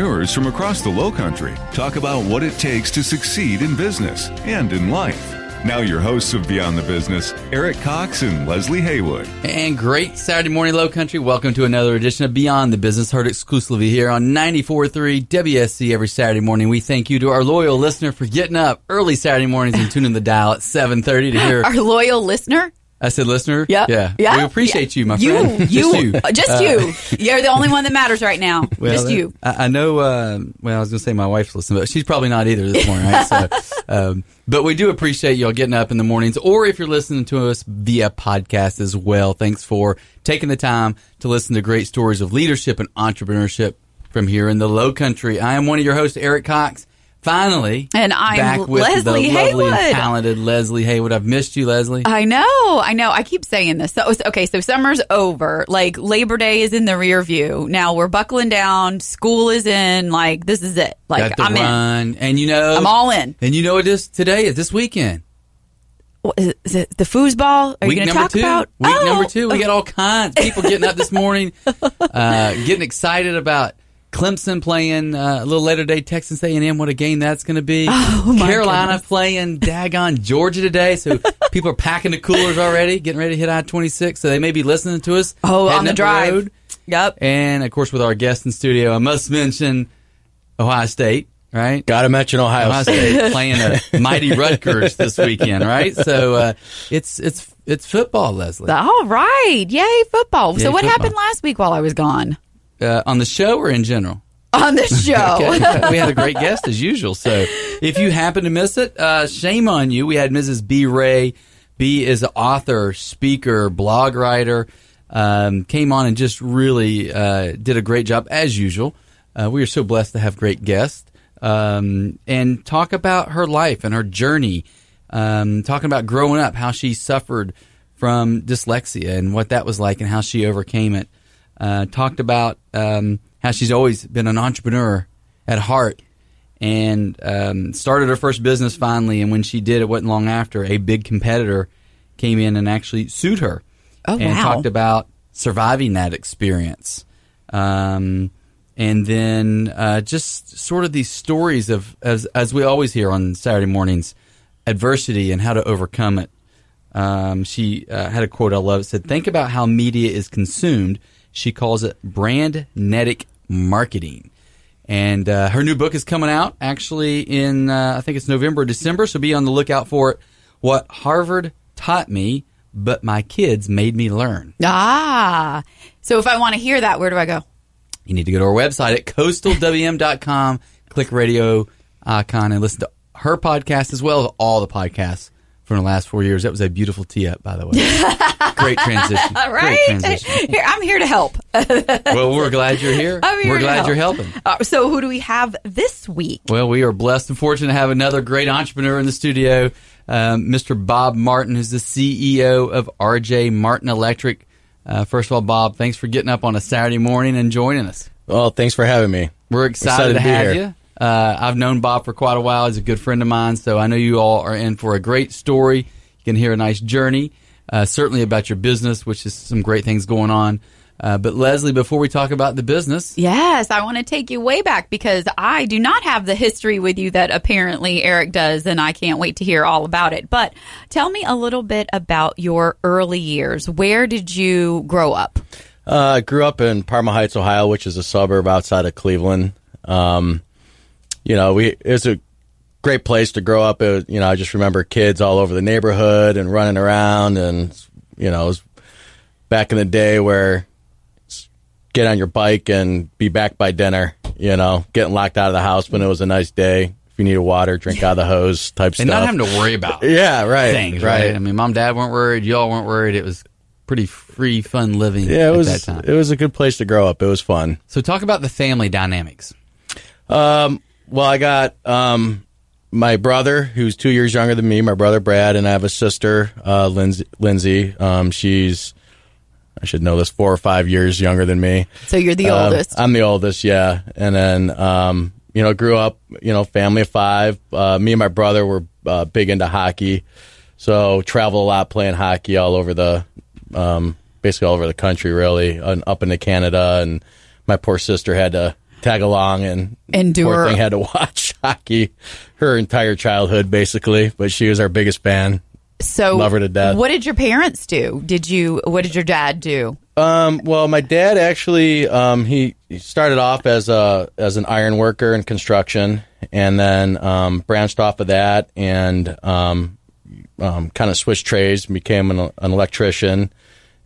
from across the low country talk about what it takes to succeed in business and in life. Now, your hosts of Beyond the Business, Eric Cox and Leslie Haywood. And great Saturday morning, Low Country. Welcome to another edition of Beyond the Business, heard exclusively here on 94.3 WSC every Saturday morning. We thank you to our loyal listener for getting up early Saturday mornings and tuning the dial at 7.30 to hear. Our loyal listener? I said, listener. Yeah, yeah, yeah. We appreciate yeah. you, my you, friend. You, just you, uh, just you. You're the only one that matters right now. Well, just you. I, I know. Uh, well, I was going to say my wife's listening, but she's probably not either this morning, right? So, um, but we do appreciate y'all getting up in the mornings, or if you're listening to us via podcast as well. Thanks for taking the time to listen to great stories of leadership and entrepreneurship from here in the Low Country. I am one of your hosts, Eric Cox. Finally, And I'm back with Leslie the lovely and Haywood. talented Leslie Haywood. I've missed you, Leslie. I know, I know. I keep saying this. So, okay, so summer's over. Like Labor Day is in the rear view. Now we're buckling down. School is in. Like this is it. Like I'm in. and you know, I'm all in. And you know what this today? Is this weekend? What, is, is it the foosball? Are week you going to number talk two. about week Oh, number two. We got all kinds of people getting up this morning, uh, getting excited about Clemson playing uh, a little later today. Texas A&M. What a game that's going to be. Oh, my Carolina goodness. playing Dagon Georgia today. So people are packing the coolers already, getting ready to hit I twenty six. So they may be listening to us. Oh, on the drive. road. Yep. And of course, with our guest in studio, I must mention Ohio State. Right. Got to mention Ohio, Ohio State. State playing a mighty Rutgers this weekend, right? So uh, it's it's it's football, Leslie. All right. Yay, football. Yay, so what football. happened last week while I was gone Uh, on the show or in general? on the show? Okay. we had a great guest as usual. So if you happen to miss it, uh, shame on you. We had Mrs. B. Ray. B is an author, speaker, blog writer. Um, came on and just really uh, did a great job as usual. Uh, we are so blessed to have great guests um, and talk about her life and her journey. Um, talking about growing up, how she suffered from dyslexia and what that was like, and how she overcame it. Uh, talked about um, how she's always been an entrepreneur at heart and um, started her first business finally. And when she did, it wasn't long after a big competitor came in and actually sued her. Oh, and wow. talked about surviving that experience. Um, and then uh, just sort of these stories of, as, as we always hear on Saturday mornings, adversity and how to overcome it. Um, she uh, had a quote I love. It said, Think about how media is consumed. She calls it brandnetic marketing. And uh, her new book is coming out actually in, uh, I think it's November or December, so be on the lookout for it. What Harvard taught me, but my kids made me learn. ah. So if I want to hear that, where do I go? You need to go to our website at coastalwm.com, click radio icon, and listen to her podcast as well as all the podcasts from the last four years. That was a beautiful tee up, by the way. Great transition. Right? Great transition. Here, I'm here to help. Well, we're glad you're here. I'm here we're to glad help. you're helping. Uh, so who do we have this week? Well, we are blessed and fortunate to have another great entrepreneur in the studio, um, Mr. Bob Martin, who's the CEO of RJ Martin Electric. Uh, first of all, Bob, thanks for getting up on a Saturday morning and joining us. Well, thanks for having me. We're excited, Excited to, to have here. you. Uh, I've known Bob for quite a while. He's a good friend of mine, so I know you all are in for a great story. You can hear a nice journey, uh, certainly about your business, which is some great things going on. Uh, but Leslie, before we talk about the business, Yes, I want to take you way back because I do not have the history with you that apparently Eric does, and I can't wait to hear all about it. But tell me a little bit about your early years. Where did you grow up? Uh, I grew up in Parma Heights, Ohio, which is a suburb outside of Cleveland. Um, you know, we it was a great place to grow up. Was, you know, I just remember kids all over the neighborhood and running around, and you know, it was back in the day where get on your bike and be back by dinner. You know, getting locked out of the house when it was a nice day. If you needed water, drink out of the hose type and stuff. And not having to worry about yeah, right, things, right? I mean, mom, dad weren't worried. Y'all weren't worried. It was pretty free, fun living Yeah, it at was. that time. It was a good place to grow up. It was fun. so, talk about the family dynamics. Um, well, I got um, my brother, who's two years younger than me, my brother Brad, and I have a sister, uh, Lindsay. Lindsay. Um, she's, I should know this, four or five years younger than me. So you're the Um, oldest. I'm the oldest, yeah. And then, um, you know, grew up, you know, family of five. Uh, me and my brother were uh, big into hockey, so travel a lot playing hockey all over the, um, basically all over the country, really, and up into Canada. And my poor sister had to tag along and Endure. poor thing had to watch hockey her entire childhood, basically. But she was our biggest fan. so love her to death. What did your parents do? Did you? What did your dad do? Um, well, my dad actually um, he, he started off as a as an iron worker in construction, and then um, branched off of that and um, um, kind of switched trades, and became an, an electrician,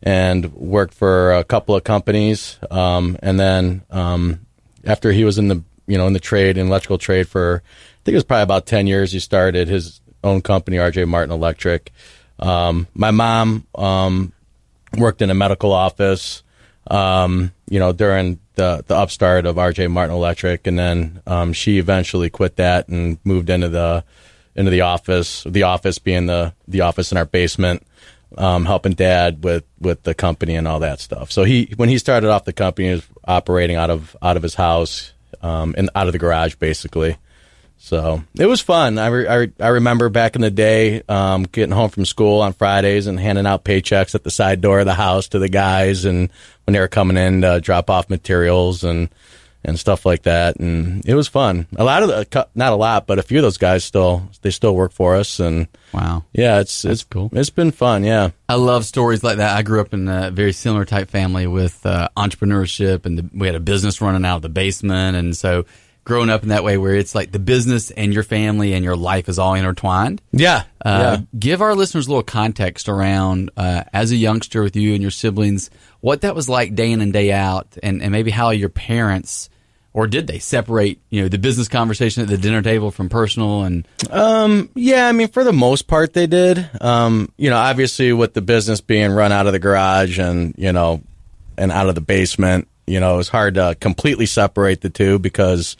and worked for a couple of companies. Um, and then um, after he was in the you know in the trade, in electrical trade for I think it was probably about ten years, he started his own company, RJ Martin Electric. Um, my mom um, worked in a medical office, um, you know, during the, the upstart of RJ Martin Electric. And then, um, she eventually quit that and moved into the, into the office, the office being the, the office in our basement, um, helping dad with, with the company and all that stuff. So he, when he started off the company, he was operating out of, out of his house, um, and out of the garage basically. So it was fun. I, re- I, re- I remember back in the day, um, getting home from school on Fridays and handing out paychecks at the side door of the house to the guys, and when they were coming in to drop off materials and and stuff like that. And it was fun. A lot of the, not a lot, but a few of those guys still they still work for us, and Wow. yeah, it's it's cool. It's been fun. Yeah. I love stories like that. I grew up in a very similar type family with uh, entrepreneurship, and the, we had a business running out of the basement. And so, growing up in that way, where it's like the business and your family and your life is all intertwined. Yeah. Uh, Give our listeners a little context around, uh, as a youngster with you and your siblings, what that was like day in and day out, and, and maybe how your parents, or did they separate, you know, the business conversation at the dinner table from personal and Yeah, I mean, for the most part, they did. Um, you know, obviously, with the business being run out of the garage and you know, and out of the basement, you know, it's hard to completely separate the two because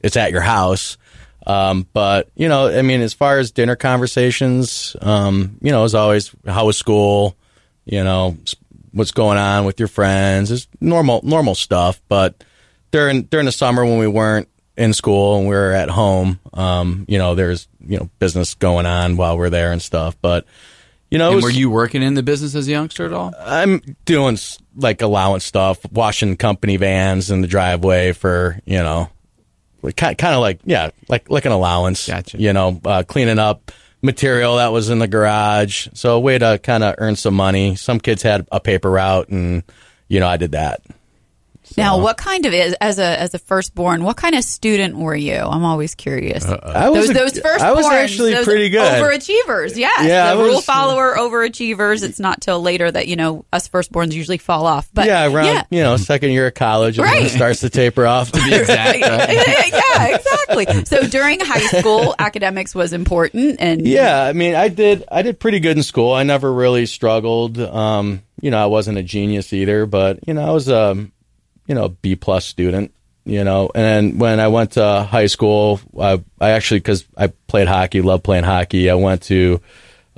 it's at your house. Um, but you know, I mean, as far as dinner conversations, um, you know, as always, how was school? You know, what's going on with your friends? It's normal, normal stuff. But during during the summer when we weren't in school and we were at home, um, you know, there's you know business going on while we're there and stuff. But you know, was- were you working in the business as a youngster at all? I'm doing like allowance stuff, washing company vans in the driveway for you know, kind kind of like yeah, like like an allowance. Gotcha. You know, uh, cleaning up material that was in the garage. So a way to kind of earn some money. Some kids had a paper route, and you know, I did that. Now, what kind of is as a as a firstborn? What kind of student were you? I'm always curious. I was those a- those firstborns. I was actually those pretty good. Overachievers, yes. Yeah, I the rule follower, overachievers. It's not till later that you know us firstborns usually fall off. But yeah, around yeah. you know second year of college, Right. it starts to taper off. To be exact, yeah, exactly. So during high school, academics was important, and Yeah, I mean, I did I did pretty good in school. I never really struggled. Um, you know, I wasn't a genius either, but you know, I was a you know B plus student. You know, and when I went to high school, I, I actually because I played hockey, loved playing hockey. I went to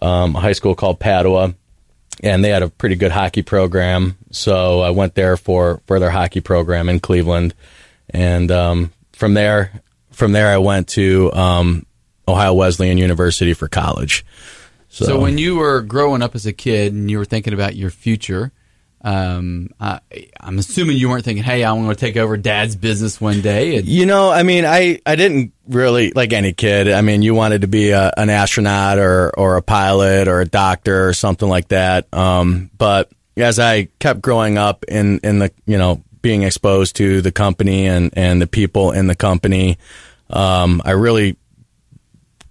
um, a high school called Padua, and they had a pretty good hockey program. So I went there for for their hockey program in Cleveland, and um, from there from there I went to um, Ohio Wesleyan University for college. So, So when you were growing up as a kid and you were thinking about your future, um, I, I'm assuming you weren't thinking, "Hey, I'm going to take over Dad's business one day." And, You know, I mean, I, I didn't really like any kid. I mean, you wanted to be a, an astronaut or or a pilot or a doctor or something like that. Um, but as I kept growing up in in the you know being exposed to the company and and the people in the company, um, I really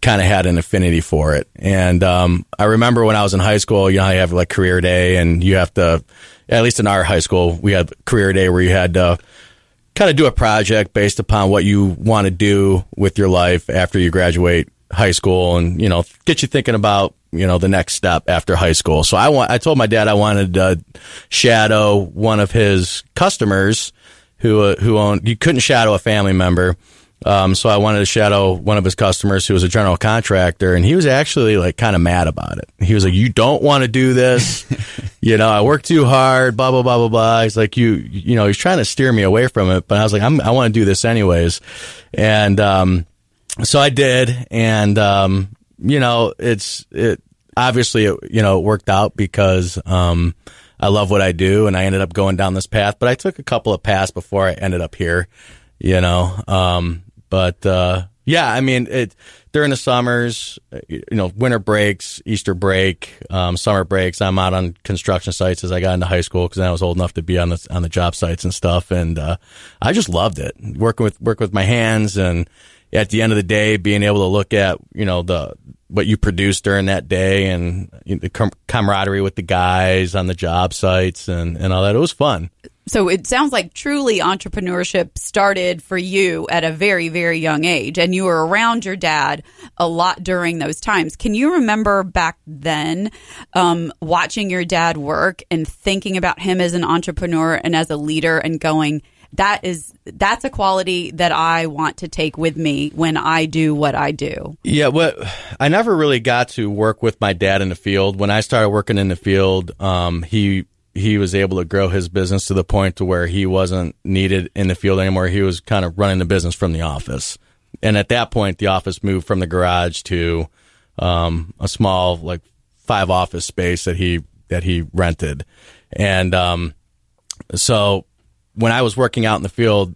kind of had an affinity for it. And um, I remember when I was in high school, you know, you have like career day, and you have to, at least in our high school, we had career day where you had to kind of do a project based upon what you want to do with your life after you graduate high school, and you know, get you thinking about you know the next step after high school. So I want, I told my dad I wanted to shadow one of his customers who uh, who owned. You couldn't shadow a family member. Um, so I wanted to shadow one of his customers who was a general contractor, and he was actually like kind of mad about it. He was like, "You don't want to do this, you know. I work too hard, blah blah blah blah blah." He's like, "You, you know," he's trying to steer me away from it, but I was like, I'm, "I want to do this anyways," and um, so I did, and um, you know, it's it obviously it, you know it worked out because um, I love what I do, and I ended up going down this path. But I took a couple of paths before I ended up here, you know. Um, but uh, yeah, I mean, it during the summers, you know, winter breaks, Easter break, um, summer breaks. I'm out on construction sites as I got into high school because I was old enough to be on the on the job sites and stuff, and uh, I just loved it working with work with my hands and at the end of the day, being able to look at you know the what you produced during that day and the camaraderie with the guys on the job sites and and all that, it was fun. So it sounds like truly entrepreneurship started for you at a very, very young age, and you were around your dad a lot during those times. Can you remember back then um, watching your dad work and thinking about him as an entrepreneur and as a leader and going, that is that's a quality that I want to take with me when I do what I do. Yeah, what I never really got to work with my dad in the field. When I started working in the field, um, he he was able to grow his business to the point to where he wasn't needed in the field anymore. He was kind of running the business from the office, and at that point, the office moved from the garage to um, a small like five office space that he that he rented, and um, so when I was working out in the field,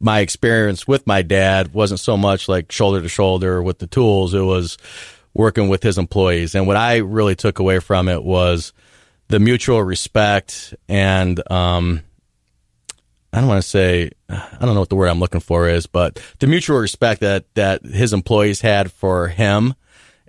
my experience with my dad wasn't so much like shoulder to shoulder with the tools. It was working with his employees. And what I really took away from it was the mutual respect and, um, I don't want to say, I don't know what the word I'm looking for is, but the mutual respect that, that his employees had for him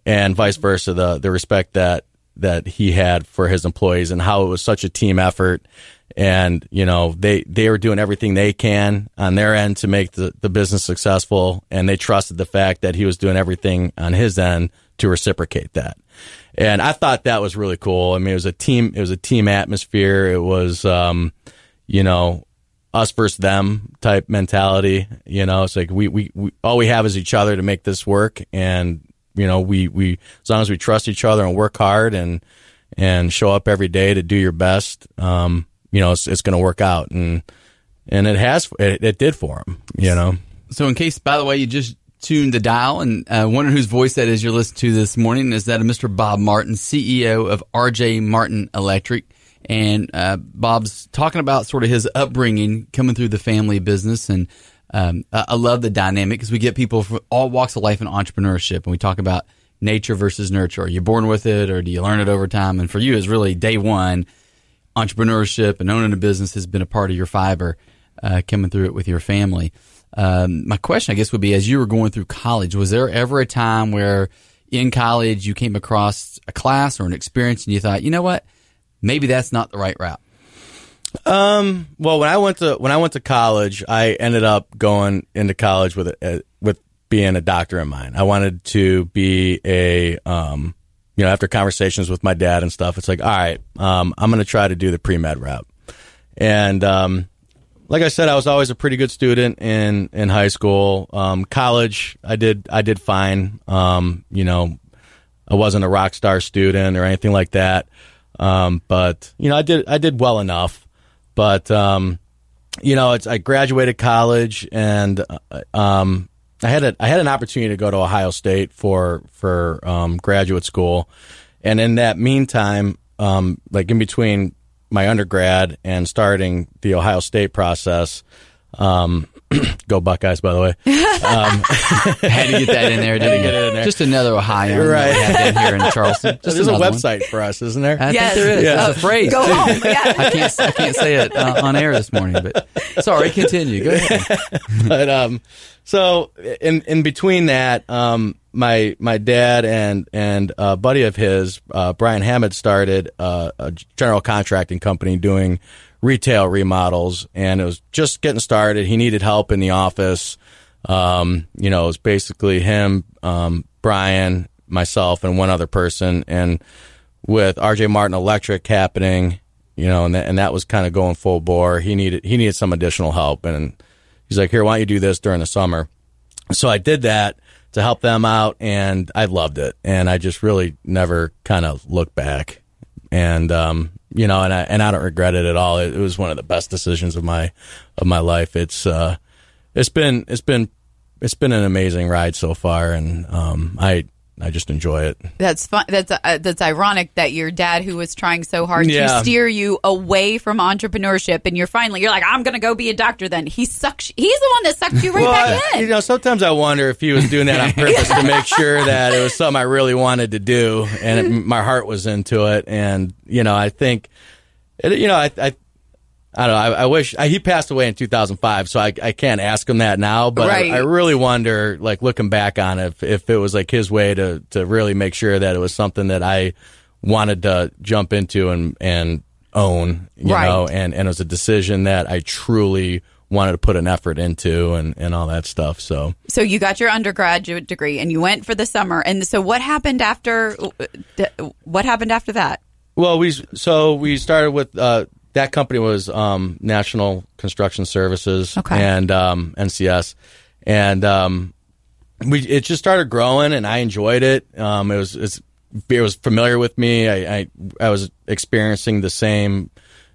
and vice versa, the, the respect that, that he had for his employees and how it was such a team effort. And you know they they were doing everything they can on their end to make the, the business successful. And they trusted the fact that he was doing everything on his end to reciprocate that. And i thought that was really cool. I mean it was a team it was a team atmosphere. It was um, you know us versus them type mentality. You know it's like we, we, we all we have is each other to make this work. And you know we we as long as we trust each other and work hard and and show up every day to do your best um, you know, it's, it's going to work out. And, and it has, it, it, did for him, you know. So in case, by the way, you just tuned the dial and uh, wondering whose voice that is you're listening to this morning, is that of Mr. Bob Martin, CEO of RJ Martin Electric. And uh, Bob's talking about sort of his upbringing coming through the family business. And um, I love the dynamic because we get people from all walks of life in entrepreneurship. And we talk about nature versus nurture. Are you born with it or do you learn it over time? And for you, it's really day one entrepreneurship and owning a business has been a part of your fiber uh, coming through it with your family. Um, my question, I guess, would be as you were going through college, was there ever a time where in college you came across a class or an experience and you thought, you know what, maybe that's not the right route? Um, well, when I went to when I went to college, I ended up going into college with a, with being a doctor in mind. I wanted to be a um, you know, after conversations with my dad and stuff, it's like, all right, um, I'm going to try to do the pre med route. And um, like I said, I was always a pretty good student in in high school. Um, college, I did I did fine. Um, you know, I wasn't a rock star student or anything like that. Um, but you know, I did I did well enough. But um, you know, I graduated college and uh, um, I had a I had an opportunity to go to Ohio State for for um, graduate school, and in that meantime, like in between my undergrad and starting the Ohio State process, um, go Buckeyes! By the way, um, had to get that in there. Didn't get it in there. Just another Ohio, right? Down here in Charleston. Just There's a website one. for us, isn't there? I yes. think there is. Yeah. It's a phrase. Go too. home. Yeah. I can't. I can't say it uh, on air this morning, but sorry. Continue. Go ahead. but um, so in in between that, um, my my dad and and a buddy of his, uh, Brian Hammond, started uh, a general contracting company doing retail remodels, and it was just getting started. He needed help in the office. Um, you know, it was basically him, um, Brian, myself, and one other person. And with RJ Martin Electric happening, you know, and that, and that was kind of going full bore. He needed he needed some additional help, and he's like, here, why don't you do this during the summer? So I did that to help them out, and I loved it, and I just really never kind of looked back, and um, you know, and I and I don't regret it at all. It, it was one of the best decisions of my of my life. It's uh, it's been it's been it's been an amazing ride so far, and um, I I just enjoy it. That's fun. That's uh, that's ironic that your dad, who was trying so hard Yeah. to steer you away from entrepreneurship, and you're finally you're like, I'm going to go be a doctor. Then he sucks. He's the one that sucked you right back I- in. you know, sometimes I wonder if he was doing that on purpose to make sure that it was something I really wanted to do, and it, my heart was into it. And you know, I think, it, you know, I, I, I don't know. I, I wish I, he passed away in 2005, so I, I can't ask him that now. But Right. I, I really wonder, like looking back on it, if, if it was like his way to to really make sure that it was something that I wanted to jump into and and own, you Right. know, and and it was a decision that I truly wanted to put an effort into and and all that stuff. So so you got your undergraduate degree, and you went for the summer. And so what happened after? What happened after that? Well, we so we started with uh, that company was um, National Construction Services Okay. and um, NCS, and um, we it just started growing, and I enjoyed it. Um, it was it's, it was familiar with me. I, I I was experiencing the same,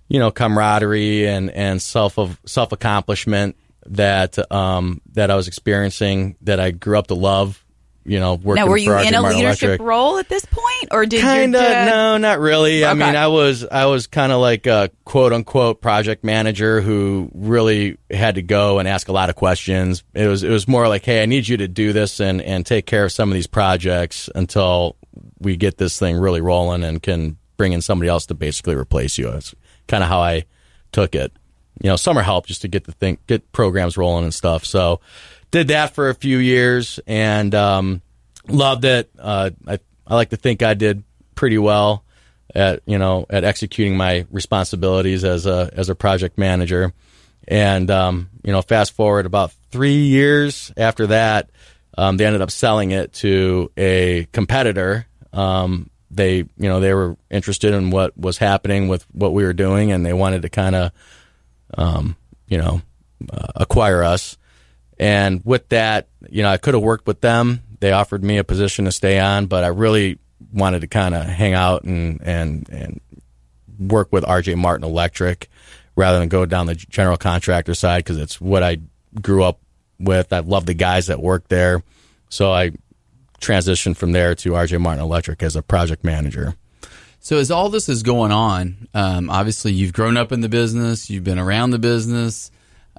you know, camaraderie and and self of self accomplishment that um, that I was experiencing that I grew up to love. You know, working now, were you in a leadership Electric. role at this point, or did kind of dad- no not really. I mean i was i was kind of like a quote unquote project manager who really had to go and ask a lot of questions. It was it was more like hey i need you to do this and and take care of some of these projects until we get this thing really rolling and can bring in somebody else to basically replace you. That's kind of how i took it. You know summer help just to get the thing get programs rolling and stuff. So did that for a few years and um loved it. Uh, I I like to think I did pretty well at you know at executing my responsibilities as a as a project manager. And um, you know, fast forward about three years after that, um, they ended up selling it to a competitor. Um, they you know they were interested in what was happening with what we were doing, and they wanted to kind of um, you know uh, acquire us. And with that, you know, I could have worked with them. They offered me a position to stay on, but I really wanted to kind of hang out and and and work with RJ Martin Electric rather than go down the general contractor side because it's what I grew up with. I love the guys that work there, so I transitioned from there to RJ Martin Electric as a project manager. So as all this is going on, um, obviously you've grown up in the business, you've been around the business.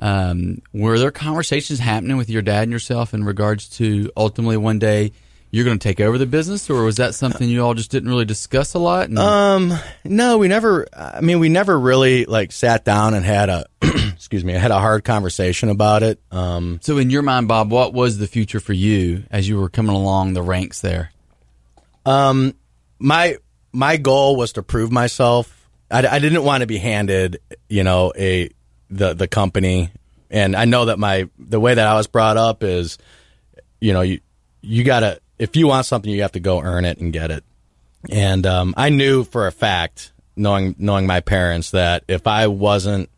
Um, were there conversations happening with your dad and yourself in regards to ultimately one day you're going to take over the business, or was that something you all just didn't really discuss a lot? And, Um, no, we never. I mean, we never really like sat down and had a excuse me, I had a hard conversation about it. Um, so in your mind, Bob, what was the future for you as you were coming along the ranks there? Um, my my goal was to prove myself. I, I didn't want to be handed, you know, a the the company, and I know that my the way that I was brought up is, you know, you you gotta if you want something, you have to go earn it and get it. And um, I knew for a fact, knowing knowing my parents, that if I wasn't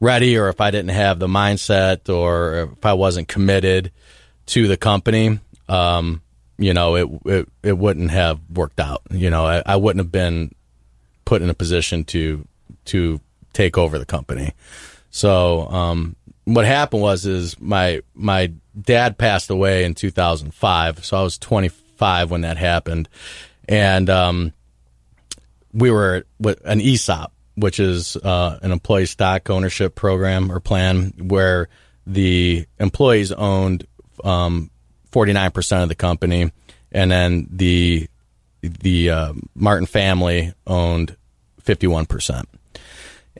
ready or if I didn't have the mindset or if I wasn't committed to the company, um, you know, it, it it wouldn't have worked out. You know, I, I wouldn't have been put in a position to to take over the company. So um, what happened was is my my dad passed away in 2005. So I was 25 when that happened, and um, we were with an ESOP, which is uh, an employee stock ownership program or plan where the employees owned um, 49% of the company, and then the the uh, Martin family owned 51%.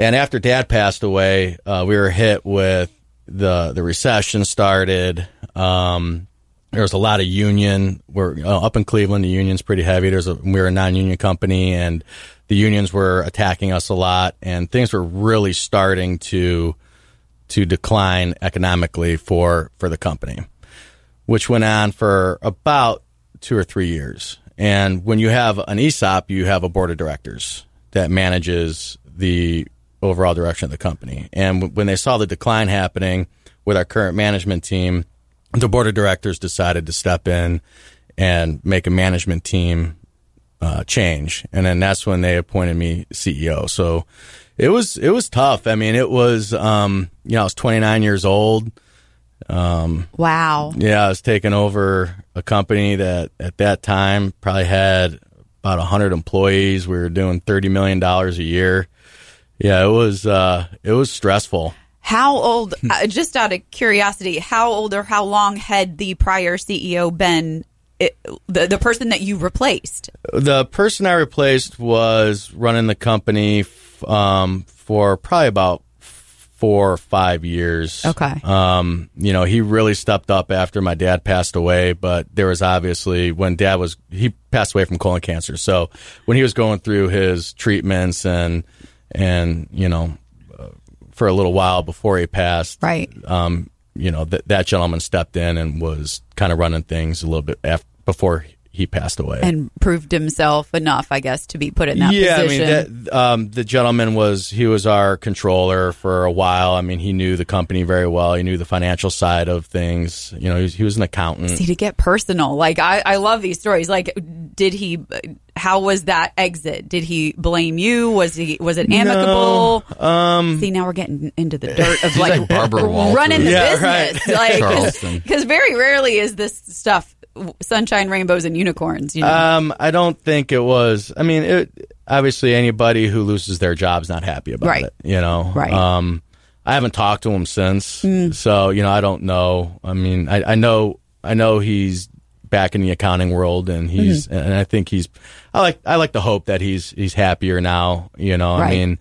And after Dad passed away, uh, we were hit with the the recession started. Um, there was a lot of union. We're uh, up in Cleveland. The union's pretty heavy. There's a we were a non-union company, and the unions were attacking us a lot, and things were really starting to to decline economically for for the company, which went on for about two or three years. And when you have an ESOP, you have a board of directors that manages the overall direction of the company. And w- when they saw the decline happening, with our current management team, the board of directors decided to step in and make a management team uh, change, and then that's when they appointed me CEO. So it was it was tough. I mean, it was um, you know I was 29 years old. Wow. Yeah, I was taking over a company that at that time probably had about 100 employees. We were doing 30 million dollars a year. Yeah, it was uh, it was stressful. How old, uh, just out of curiosity, how old or how long had the prior CEO been, it, the, the person that you replaced? The person I replaced was running the company f- um, for probably about four or five years. Okay. Um, you know, he really stepped up after my dad passed away, but there was obviously when dad was, he passed away from colon cancer. So when he was going through his treatments and, and, you know, for a little while before he passed, Right. um, you know, th- that gentleman stepped in and was kind of running things a little bit af- before he passed away. And proved himself enough, I guess, to be put in that yeah, position. I mean, that, um, the gentleman was he was our controller for a while. I mean, he knew the company very well. He knew the financial side of things. You know, he was, he was an accountant. See, to get personal, like I, I love these stories. Like, did he? How was that exit? Did he blame you? Was he? Was it amicable? um, See, now we're getting into the dirt of like, like Barbara Walters. running the Yeah, business, Charleston. like because very rarely is this stuff sunshine, rainbows, and unicorns. You know, um, I don't think it was. I mean, it, obviously, anybody who loses their job's not happy about Right. it. You know, Right. Um, I haven't talked to him since, so you know, I don't know. I mean, I, I know, I know he's back in the accounting world, and he's, and I think he's. I like, I like to hope that he's he's happier now. You know, I mean.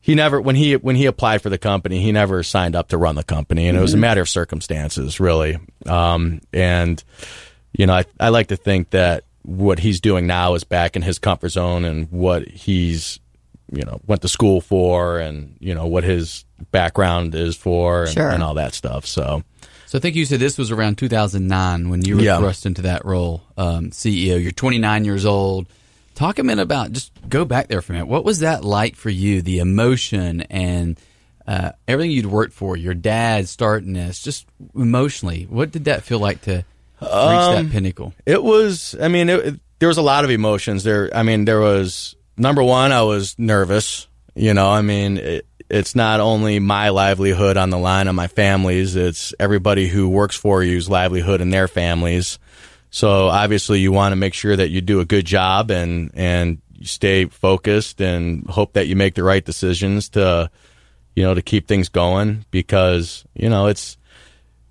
He never when he when he applied for the company, he never signed up to run the company, and it was a matter of circumstances, really. Um, and you know, I, I like to think that what he's doing now is back in his comfort zone and what he's, you know, went to school for and, you know, what his background is for and, Sure. and all that stuff. So, So I think you said this was around 2009 when you were Yeah. thrust into that role, um, CEO. You're 29 years old. Talk a minute about just go back there for a minute. What was that like for you? The emotion and uh, everything you'd worked for, your dad starting this, just emotionally, what did that feel like to reach that um, pinnacle? It was. I mean, it, it- there was a lot of emotions there. I mean, there was number one. I was nervous. You know, I mean, it, it's not only my livelihood on the line and my family's. It's everybody who works for you's livelihood and their families. So obviously, you want to make sure that you do a good job and and stay focused and hope that you make the right decisions to, you know, to keep things going because you know it's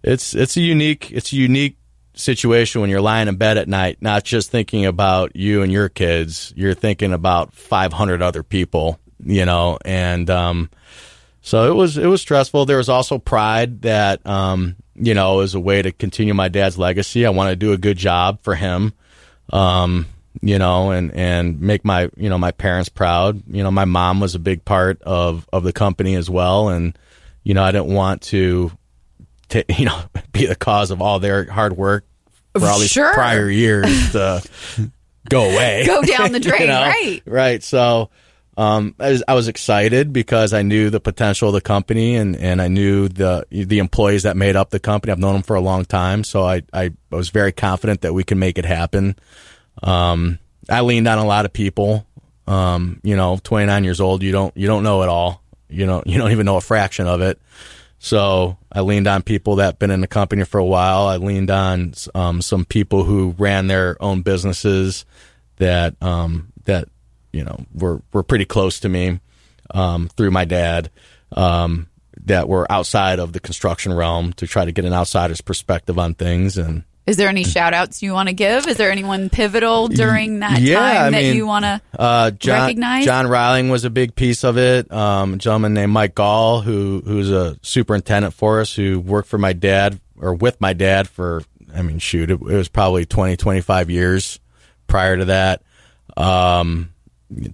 it's it's a unique it's a unique situation when you're lying in bed at night, not just thinking about you and your kids, you're thinking about 500 other people, you know, and um, so it was it was stressful. There was also pride that um, you know as a way to continue my dad's legacy. I want to do a good job for him, um, you know, and and make my you know my parents proud. You know, my mom was a big part of of the company as well, and you know I didn't want to to you know be the cause of all their hard work for all these Sure. prior years to go away, Go down the drain, You know? right? Right. So um, I, was, I was excited because I knew the potential of the company and, and I knew the the employees that made up the company. I've known them for a long time, so I, I was very confident that we can make it happen. Um, I leaned on a lot of people. Um, you know, 29 years old, you don't you don't know it all. You know, you don't even know a fraction of it. So I leaned on people that been in the company for a while. I leaned on um, some people who ran their own businesses that um, that you know were were pretty close to me um, through my dad. Um, that were outside of the construction realm to try to get an outsider's perspective on things and Is there any shout outs you want to give? Is there anyone pivotal during that Yeah, time I that mean, you want to? Uh, John, recognize? John Riling was a big piece of it. Um, a gentleman named Mike Gall, who who's a superintendent for us, who worked for my dad or with my dad for, I mean, shoot, it, it was probably 20, 25 years prior to that. Um,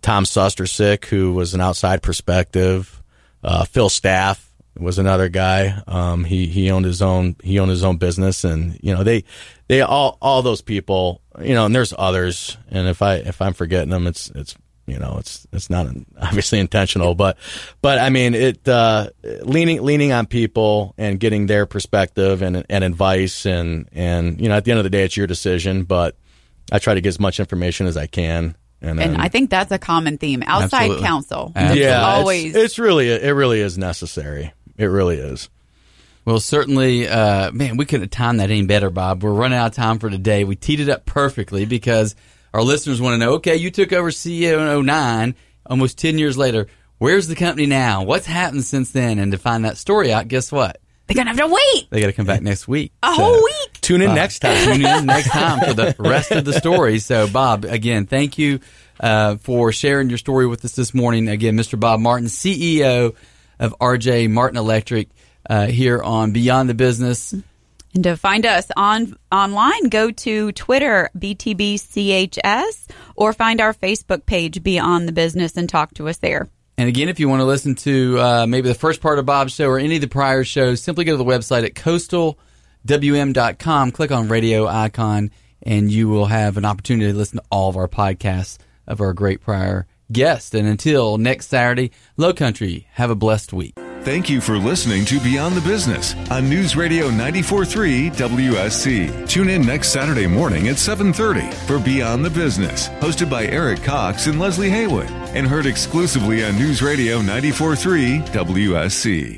Tom Sustersick, who was an outside perspective. Uh, Phil Staff was another guy. Um, he he owned his own he owned his own business, and you know they they all all those people. You know, and there's others. And if I if I'm forgetting them, it's it's You know, it's it's not obviously intentional, but but I mean, it uh, leaning leaning on people and getting their perspective and and advice and and you know, at the end of the day, it's your decision. But I try to get as much information as I can. And, And then- I think that's a common theme. Outside Absolutely. counsel. Absolutely. It's yeah, it's- always it's, really it really is necessary. It really is. Well, certainly, uh, man, we couldn't have timed that any better, Bob. We're running out of time for today. We teed it up perfectly because our listeners want to know, okay, you took over CEO in 09, almost 10 years later. Where's the company now? What's happened since then? And to find that story out, guess what? they're gonna have to wait They got to come back next week. a So- whole week. Tune in next time. Tune in next time for the rest of the story. So, Bob, again, thank you uh, for sharing your story with us this morning. Again, Mr. Bob Martin, CEO of RJ Martin Electric, uh, here on Beyond the Business. And to find us on online, go to Twitter BTBCHS or find our Facebook page Beyond the Business and talk to us there. And again, if you want to listen to uh, maybe the first part of Bob's show or any of the prior shows, simply go to the website at coastalwm.com, click on radio icon, and you will have an opportunity to listen to all of our podcasts of our great prior guests. And until next Saturday, Low Country, have a blessed week. Thank you for listening to Beyond the Business on News Radio 943 WSC. Tune in next Saturday morning at 7:30 for Beyond the Business, hosted by Eric Cox and Leslie Haywood, and heard exclusively on News Radio 943 WSC.